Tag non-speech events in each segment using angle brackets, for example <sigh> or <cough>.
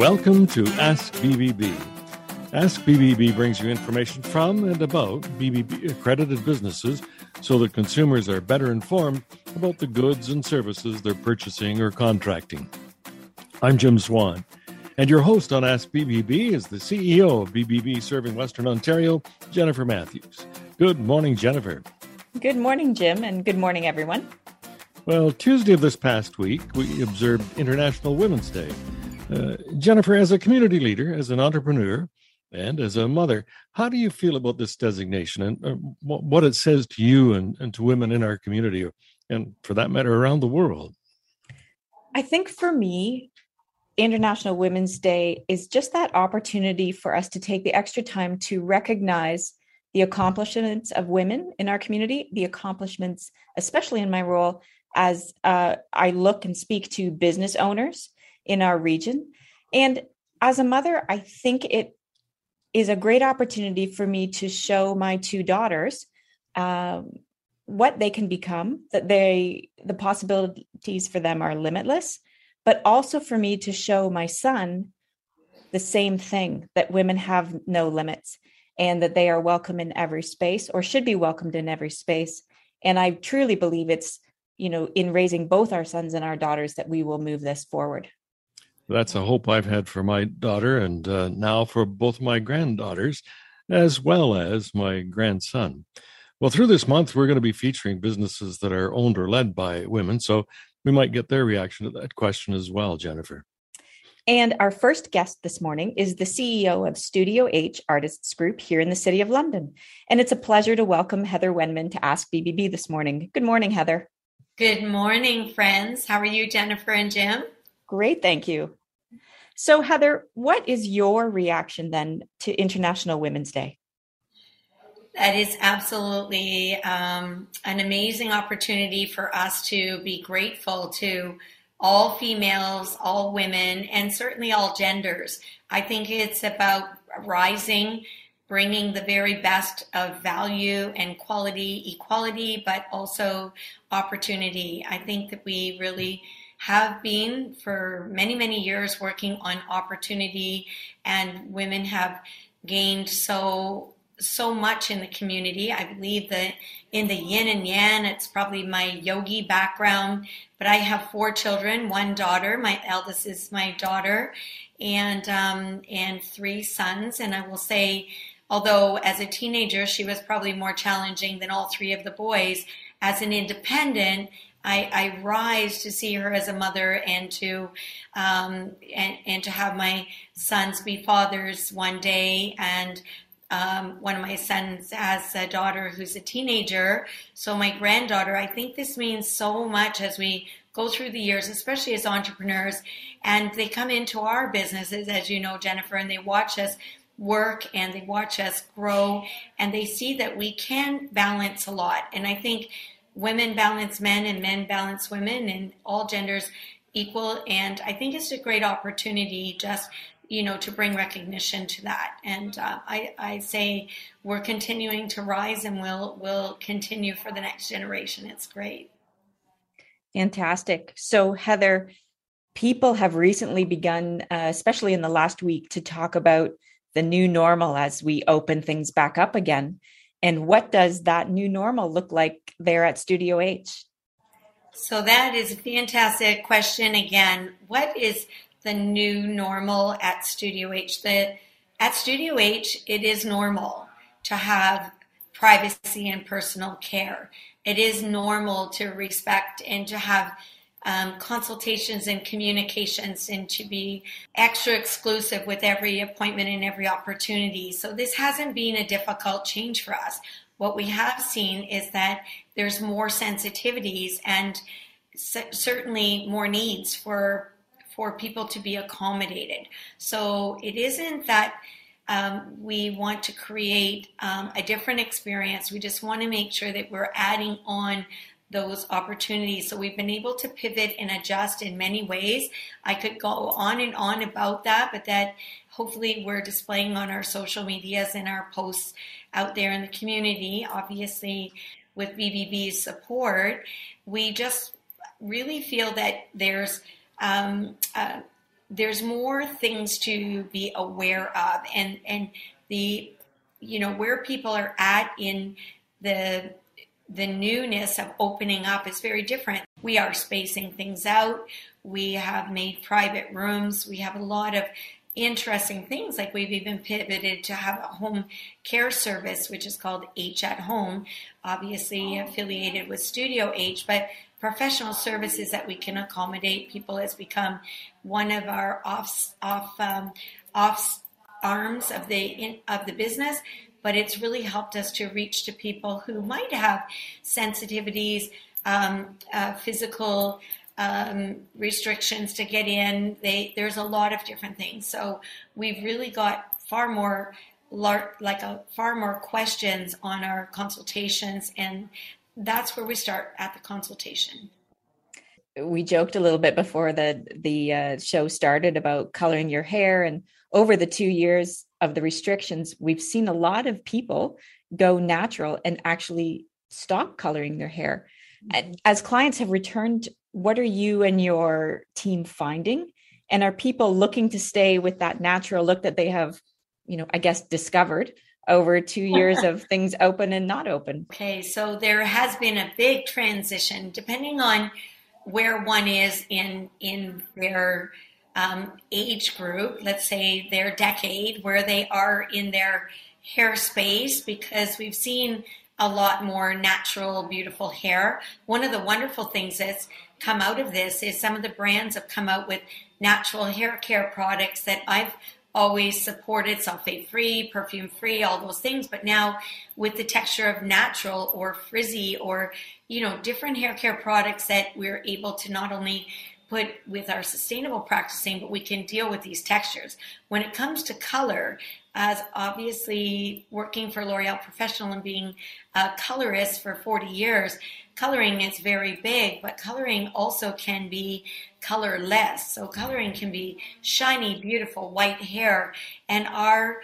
Welcome to Ask BBB. Ask BBB brings you information from and about BBB accredited businesses so that consumers are better informed about the goods and services they're purchasing or contracting. I'm Jim Swan, and your host on Ask BBB is the CEO of BBB Serving Western Ontario, Jennifer Matthews. Good morning, Jennifer. Good morning, Jim, and good morning, everyone. Well, Tuesday of this past week, we observed International Women's Day. Uh, Jennifer, as a community leader, as an entrepreneur, and as a mother, how do you feel about this designation and uh, what it says to you and, and to women in our community, and for that matter, around the world? I think for me, International Women's Day is just that opportunity for us to take the extra time to recognize the accomplishments of women in our community, the accomplishments, especially in my role as uh, I look and speak to business owners in our region. And as a mother, I think it is a great opportunity for me to show my two daughters um, what they can become, that they the possibilities for them are limitless, but also for me to show my son the same thing that women have no limits and that they are welcome in every space or should be welcomed in every space. And I truly believe it's, you know, in raising both our sons and our daughters that we will move this forward. That's a hope I've had for my daughter and uh, now for both my granddaughters, as well as my grandson. Well, through this month, we're going to be featuring businesses that are owned or led by women. So we might get their reaction to that question as well, Jennifer. And our first guest this morning is the CEO of Studio H Artists Group here in the City of London. And it's a pleasure to welcome Heather Wenman to Ask BBB this morning. Good morning, Heather. Good morning, friends. How are you, Jennifer and Jim? Great, thank you. So, Heather, what is your reaction then to International Women's Day? That is absolutely um, an amazing opportunity for us to be grateful to all females, all women, and certainly all genders. I think it's about rising, bringing the very best of value and quality, equality, but also opportunity. I think that we really have been for many, many years working on opportunity, and women have gained so so much in the community. I believe that in the yin and yang, it's probably my yogi background, but I have four children, one daughter, my eldest is my daughter, and um, and three sons. And I will say, although as a teenager she was probably more challenging than all three of the boys, as an independent, I, I rise to see her as a mother and to um, and, and to have my sons be fathers one day. And um, one of my sons has a daughter who's a teenager. So my granddaughter i think this means so much as we go through the years especially as entrepreneurs and they come into our businesses as you know jennifer and they watch us work and they watch us grow and they see that we can balance a lot. And i think women balance men and men balance women and all genders equal. And I think it's a great opportunity just you know to bring recognition to that. And uh, I, I say we're continuing to rise and we'll will continue for the next generation. It's great. Fantastic. So heather people have recently begun uh, especially in the last week to talk about the new normal as we open things back up again and what does that new normal look like there at Studio H? So that is a fantastic question. Again, what is the new normal at Studio H? The, at Studio H, it is normal to have privacy and personal care. It is normal to respect and to have um, consultations and communications and to be extra exclusive with every appointment and every opportunity. So this hasn't been a difficult change for us. What we have seen is that there's more sensitivities and certainly more needs for for people to be accommodated. So it isn't that um, we want to create um, a different experience. We just want to make sure that we're adding on those opportunities. So we've been able to pivot and adjust in many ways. I could go on and on about that, but that hopefully we're displaying on our social medias and our posts out there in the community. Obviously, with BBB's support, we just really feel that there's um, uh, there's more things to be aware of and and the you know where people are at in the the newness of opening up is very different. We are spacing things out. We have made private rooms. We have a lot of interesting things. Like we've even pivoted to have a home care service, which is called H at Home, obviously affiliated with Studio H, but professional services that we can accommodate people has become one of our off off um, off arms of the in, of the business but it's really helped us to reach to people who might have sensitivities um, uh, physical um, restrictions to get in they there's a lot of different things so we've really got far more like a far more questions on our consultations and that's where we start at the consultation. We joked a little bit before the the uh, show started about coloring your hair, and over the two years of the restrictions, we've seen a lot of people go natural and actually stop coloring their hair. Mm-hmm. As clients have returned, what are you and your team finding? And are people looking to stay with that natural look that they have, you know, I guess discovered over two years of <laughs> things open and not open? Okay, so there has been a big transition depending on where one is in in their um, age group. Let's say their decade, where they are in their hair space, because we've seen a lot more natural, beautiful hair. One of the wonderful things that's come out of this is some of the brands have come out with natural hair care products that I've always supported sulfate free, perfume free, all those things. But now with the texture of natural or frizzy or, you know, different hair care products that we're able to not only put with our sustainable practicing, but we can deal with these textures. When it comes to color, as obviously working for L'Oreal Professional and being a colorist for 40 years, coloring is very big, but coloring also can be colorless. So coloring can be shiny, beautiful white hair, and our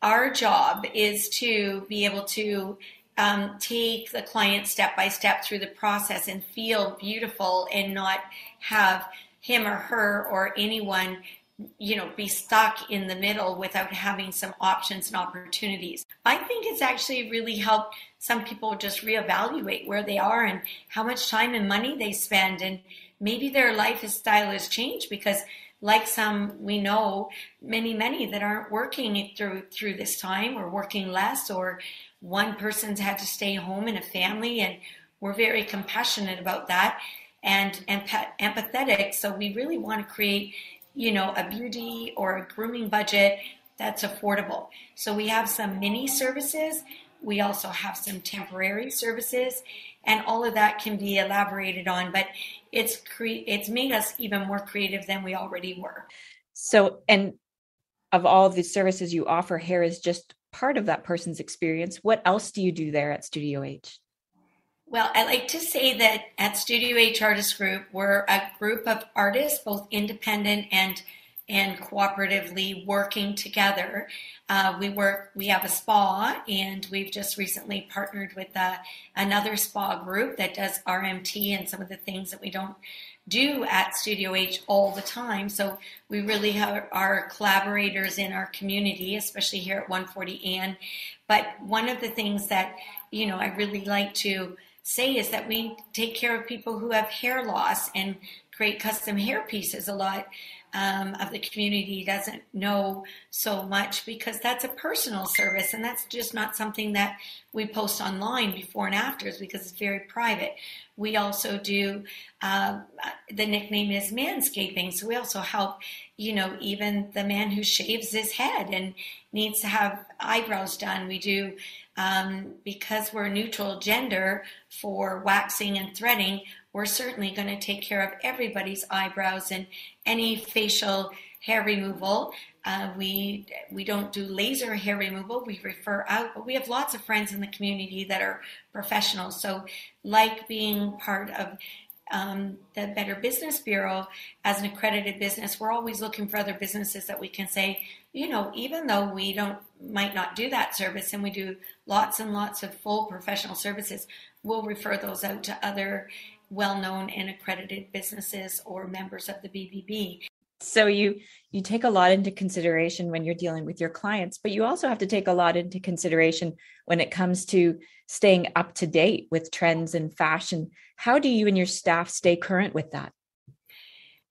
our job is to be able to um, take the client step by step through the process and feel beautiful and not have him or her or anyone you know be stuck in the middle without having some options and opportunities. I think it's actually really helped some people just reevaluate where they are and how much time and money they spend. And maybe their lifestyle has changed because like some we know many many that aren't working through through this time or working less or one person's had to stay home in a family and we're very compassionate about that and, and empathetic so we really want to create you know, a beauty or a grooming budget that's affordable. So we have some mini services. We also have some temporary services, and all of that can be elaborated on. But it's cre- it's made us even more creative than we already were. So, and of all the services you offer, hair is just part of that person's experience. What else do you do there at Studio H? Well, I like to say that at Studio H Artist Group, we're a group of artists, both independent and and cooperatively working together. Uh, we work. We have a spa, and we've just recently partnered with uh, another spa group that does RMT and some of the things that we don't do at Studio H all the time. So we really have our collaborators in our community, especially here at 140 Ann. But one of the things that you know I really like to say is that we take care of people who have hair loss and create custom hair pieces. A lot um, of the community doesn't know so much because that's a personal service and that's just not something that we post online before and afters because it's very private. We also do, uh, the nickname is manscaping. So we also help, you know, even the man who shaves his head and needs to have eyebrows done. We do um, because we're neutral gender for waxing and threading, we're certainly going to take care of everybody's eyebrows and any facial hair removal. Uh, we we don't do laser hair removal. We refer out, but we have lots of friends in the community that are professionals. So, like being part of um, the Better Business Bureau as an accredited business, we're always looking for other businesses that we can say, you know, even though we don't might not do that service and we do lots and lots of full professional services, we'll refer those out to other well-known and accredited businesses or members of the BBB. So you you take a lot into consideration when you're dealing with your clients, but you also have to take a lot into consideration when it comes to staying up to date with trends and fashion. How do you and your staff stay current with that?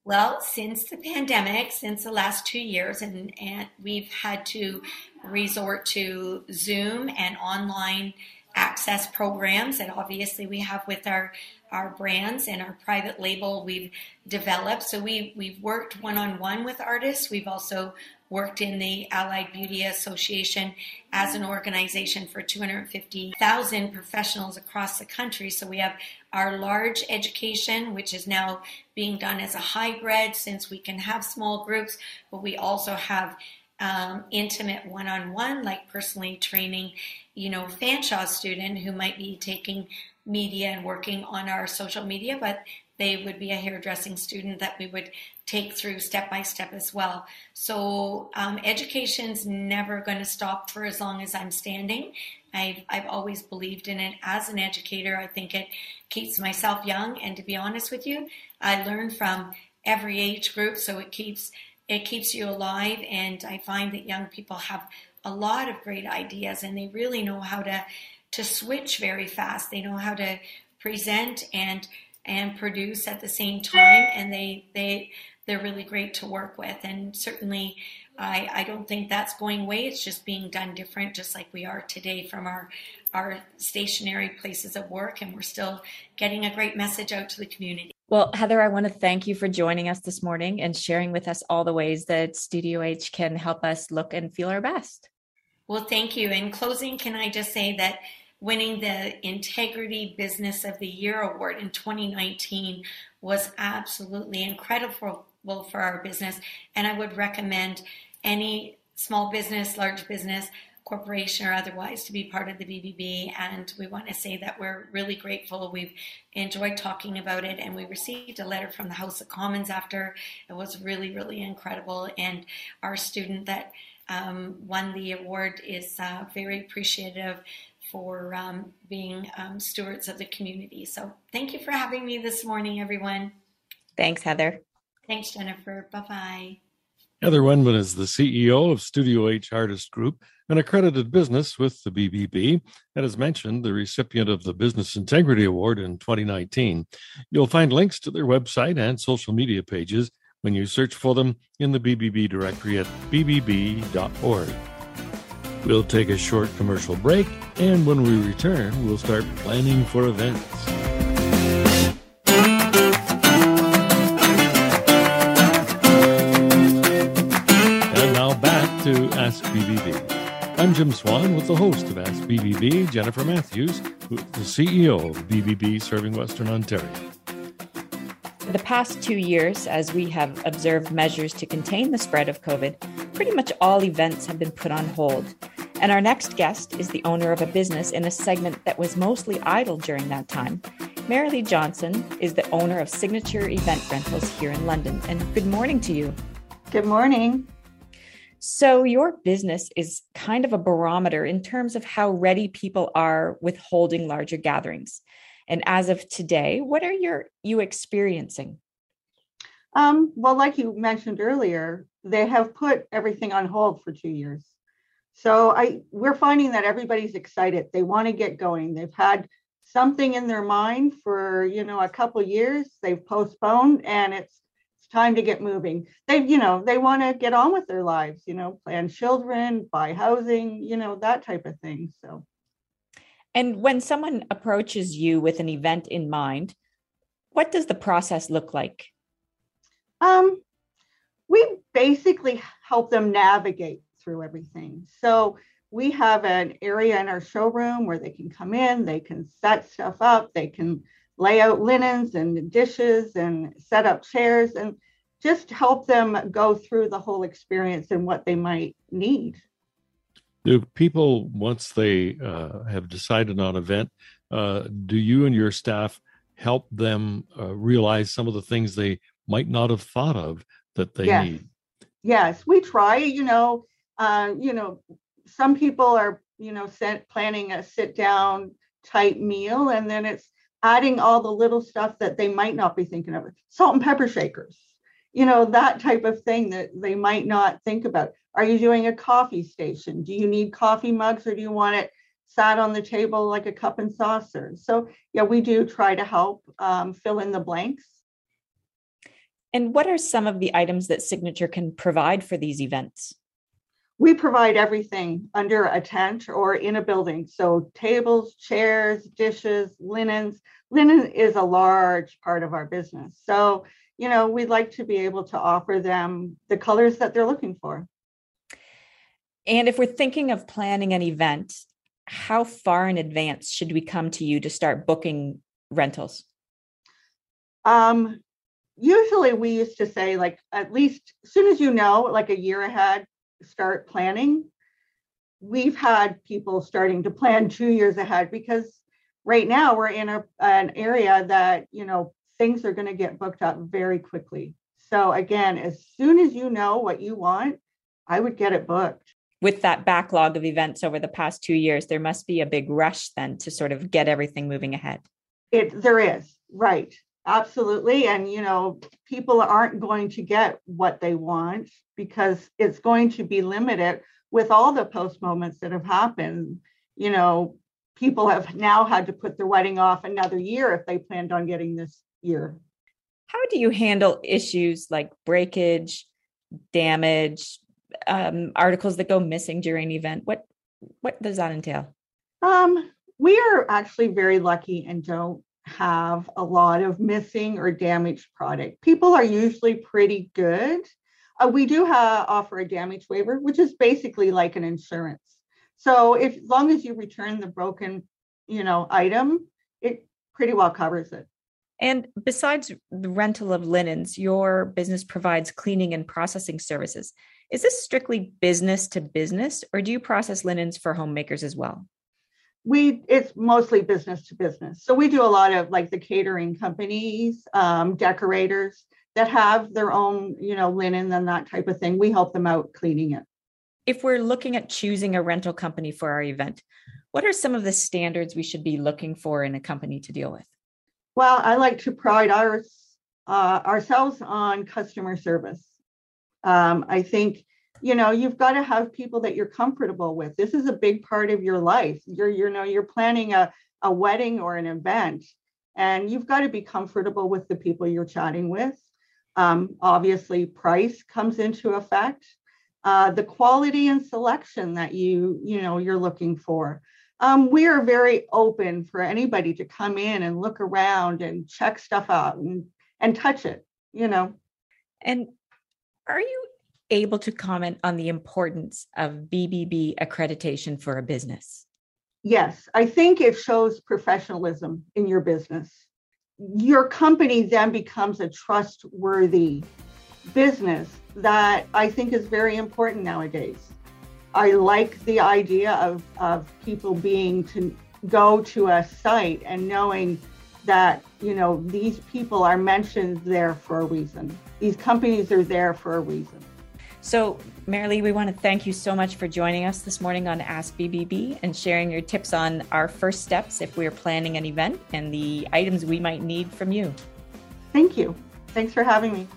Well, since the pandemic, since the last two years, and, and we've had to resort to Zoom and online access programs that obviously we have with our our brands and our private label we've developed. So we we've worked one on one with artists. We've also worked in the Allied Beauty Association as an organization for 250,000 professionals across the country. So we have our large education, which is now being done as a hybrid since we can have small groups, but we also have um, intimate one-on-one, like personally training, you know, Fanshawe student who might be taking media and working on our social media, but they would be a hairdressing student that we would take through step by step as well. So um, education's never going to stop for as long as I'm standing. I've, I've always believed in it as an educator. I think it keeps myself young, and to be honest with you, I learn from every age group, so it keeps it keeps you alive. And I find that young people have a lot of great ideas, and they really know how to to switch very fast. They know how to present and and produce at the same time, and they they they're really great to work with. And certainly, I I don't think that's going away. It's just being done different, just like we are today from our our stationary places of work, and we're still getting a great message out to the community. Well, Heather, I want to thank you for joining us this morning and sharing with us all the ways that Studio H can help us look and feel our best. Well, thank you. In closing, can I just say that winning the Integrity Business of the Year award in 2019 was absolutely incredible for our business. And I would recommend any small business, large business, corporation or otherwise to be part of the BBB. And we want to say that we're really grateful. We've enjoyed talking about it, and we received a letter from the House of Commons after. It was really, really incredible. And our student that um, won the award is uh, very appreciative for um, being um, stewards of the community. So thank you for having me this morning, everyone. Thanks, Heather. Thanks, Jennifer. Bye bye. Heather Wendman is the CEO of Studio H Artist Group, an accredited business with the BBB, and as mentioned, the recipient of the Business Integrity Award in 2019. You'll find links to their website and social media pages when you search for them in the BBB directory at bbb.org. We'll take a short commercial break, and when we return, we'll start planning for events. And now back to Ask BBB. I'm Jim Swan with the host of Ask BBB, Jennifer Matthews, the CEO of BBB serving Western Ontario. The past two years, as we have observed measures to contain the spread of COVID, pretty much all events have been put on hold. And our next guest is the owner of a business in a segment that was mostly idle during that time. Marilee Johnson is the owner of Signature Event Rentals here in London. And good morning to you. Good morning. So, your business is kind of a barometer in terms of how ready people are with holding larger gatherings. And as of today, what are your you experiencing? Um, well, like you mentioned earlier, they have put everything on hold for two years. So I we're finding that everybody's excited. They want to get going. They've had something in their mind for you know a couple years. They've postponed, and it's it's time to get moving. They you know they want to get on with their lives. You know, plan children, buy housing. You know that type of thing. So. And when someone approaches you with an event in mind, what does the process look like? Um, we basically help them navigate through everything. So we have an area in our showroom where they can come in, they can set stuff up, they can lay out linens and dishes and set up chairs and just help them go through the whole experience and what they might need. Do people, once they uh, have decided on an event, uh, do you and your staff help them uh, realize some of the things they might not have thought of that they yes. need? Yes, we try. You know, uh, you know, some people are, you know, set, planning a sit down type meal, and then it's adding all the little stuff that they might not be thinking of. Salt and pepper shakers. You know, that type of thing that they might not think about. Are you doing a coffee station? Do you need coffee mugs or do you want it sat on the table like a cup and saucer? So, yeah, we do try to help um, fill in the blanks. And what are some of the items that Signature can provide for these events? We provide everything under a tent or in a building. So, tables, chairs, dishes, linens. Linen is a large part of our business. So, you know, we'd like to be able to offer them the colors that they're looking for. And if we're thinking of planning an event, how far in advance should we come to you to start booking rentals? Um, usually we used to say like at least as soon as you know, like a year ahead, start planning. We've had people starting to plan two years ahead because right now we're in a, an area that you know things are going to get booked up very quickly. So again, as soon as you know what you want, I would get it booked. With that backlog of events over the past two years, there must be a big rush then to sort of get everything moving ahead. It there is, right. Absolutely. And you know, people aren't going to get what they want because it's going to be limited with all the post moments that have happened. You know, people have now had to put their wedding off another year if they planned on getting this year. How do you handle issues like breakage, damage, um, articles that go missing during an event? What what does that entail? Um, we are actually very lucky and don't have a lot of missing or damaged product. People are usually pretty good. Uh, we do offer a damage waiver, which is basically like an insurance. So if as long as you return the broken, you know, item, it pretty well covers it. And besides the rental of linens, your business provides cleaning and processing services. Is this strictly business to business, or do you process linens for homemakers as well? We it's mostly business to business. So we do a lot of like the catering companies, um, decorators that have their own, you know, linen and that type of thing. We help them out cleaning it. If we're looking at choosing a rental company for our event, what are some of the standards we should be looking for in a company to deal with? Well, I like to pride our, uh, ourselves on customer service. Um, I think you know you've got to have people that you're comfortable with. This is a big part of your life. You're you know you're planning a a wedding or an event, and you've got to be comfortable with the people you're chatting with. Um, obviously, price comes into effect. Uh, the quality and selection that you you know you're looking for um, we are very open for anybody to come in and look around and check stuff out and, and touch it, you know. And are you able to comment on the importance of BBB accreditation for a business? Yes, I think it shows professionalism in your business. Your company then becomes a trustworthy business that I think is very important nowadays. I like the idea of, of people being to go to a site and knowing that, you know, these people are mentioned there for a reason. These companies are there for a reason. So, Marilee, we want to thank you so much for joining us this morning on Ask BBB and sharing your tips on our first steps if we're planning an event and the items we might need from you. Thank you. Thanks for having me.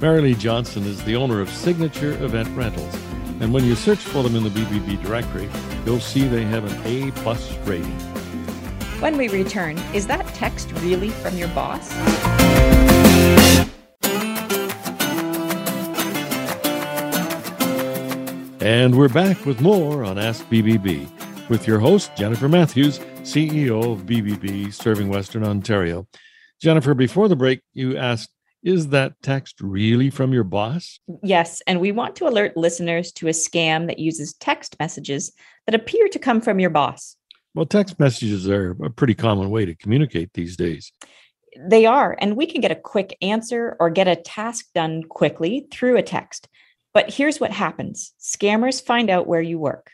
Marilee Johnson is the owner of Signature Event Rentals. And when you search for them in the BBB directory, you'll see they have an A plus rating. When we return, is that text really from your boss? And we're back with more on Ask BBB with your host, Jennifer Matthews, CEO of BBB Serving Western Ontario. Jennifer, before the break, you asked is that text really from your boss? Yes. And we want to alert listeners to a scam that uses text messages that appear to come from your boss. Well, text messages are a pretty common way to communicate these days. They are. And we can get a quick answer or get a task done quickly through a text. But here's what happens scammers find out where you work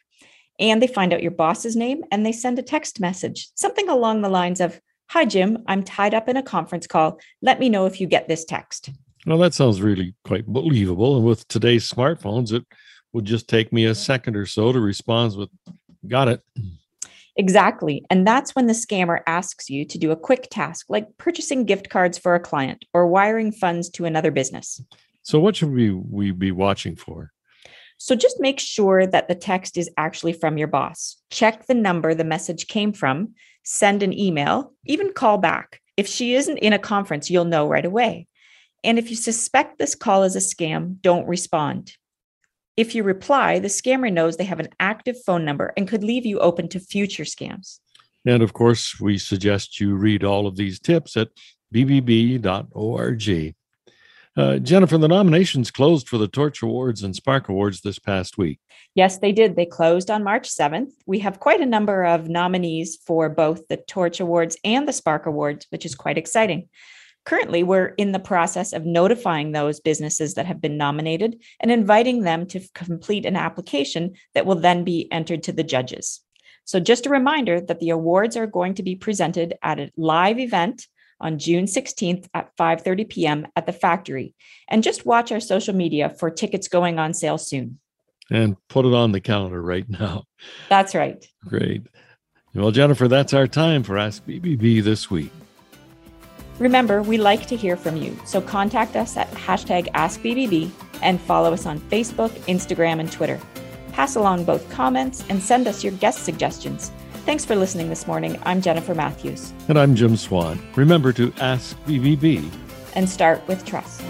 and they find out your boss's name and they send a text message, something along the lines of, Hi, Jim, I'm tied up in a conference call. Let me know if you get this text. Well, that sounds really quite believable. And with today's smartphones, it would just take me a second or so to respond with, Got it. Exactly. And that's when the scammer asks you to do a quick task like purchasing gift cards for a client or wiring funds to another business. So, what should we, we be watching for? So, just make sure that the text is actually from your boss. Check the number the message came from, send an email, even call back. If she isn't in a conference, you'll know right away. And if you suspect this call is a scam, don't respond. If you reply, the scammer knows they have an active phone number and could leave you open to future scams. And of course, we suggest you read all of these tips at bbb.org. Uh, Jennifer, the nominations closed for the Torch Awards and Spark Awards this past week. Yes, they did. They closed on March 7th. We have quite a number of nominees for both the Torch Awards and the Spark Awards, which is quite exciting. Currently, we're in the process of notifying those businesses that have been nominated and inviting them to complete an application that will then be entered to the judges. So, just a reminder that the awards are going to be presented at a live event on June 16th at 5:30 p.m. at the factory. And just watch our social media for tickets going on sale soon. And put it on the calendar right now. That's right. Great. Well, Jennifer, that's our time for Ask BBB this week. Remember, we like to hear from you, so contact us at hashtag AskBBB and follow us on Facebook, Instagram, and Twitter. Pass along both comments and send us your guest suggestions. Thanks for listening this morning. I'm Jennifer Matthews. And I'm Jim Swan. Remember to ask BBB and start with trust.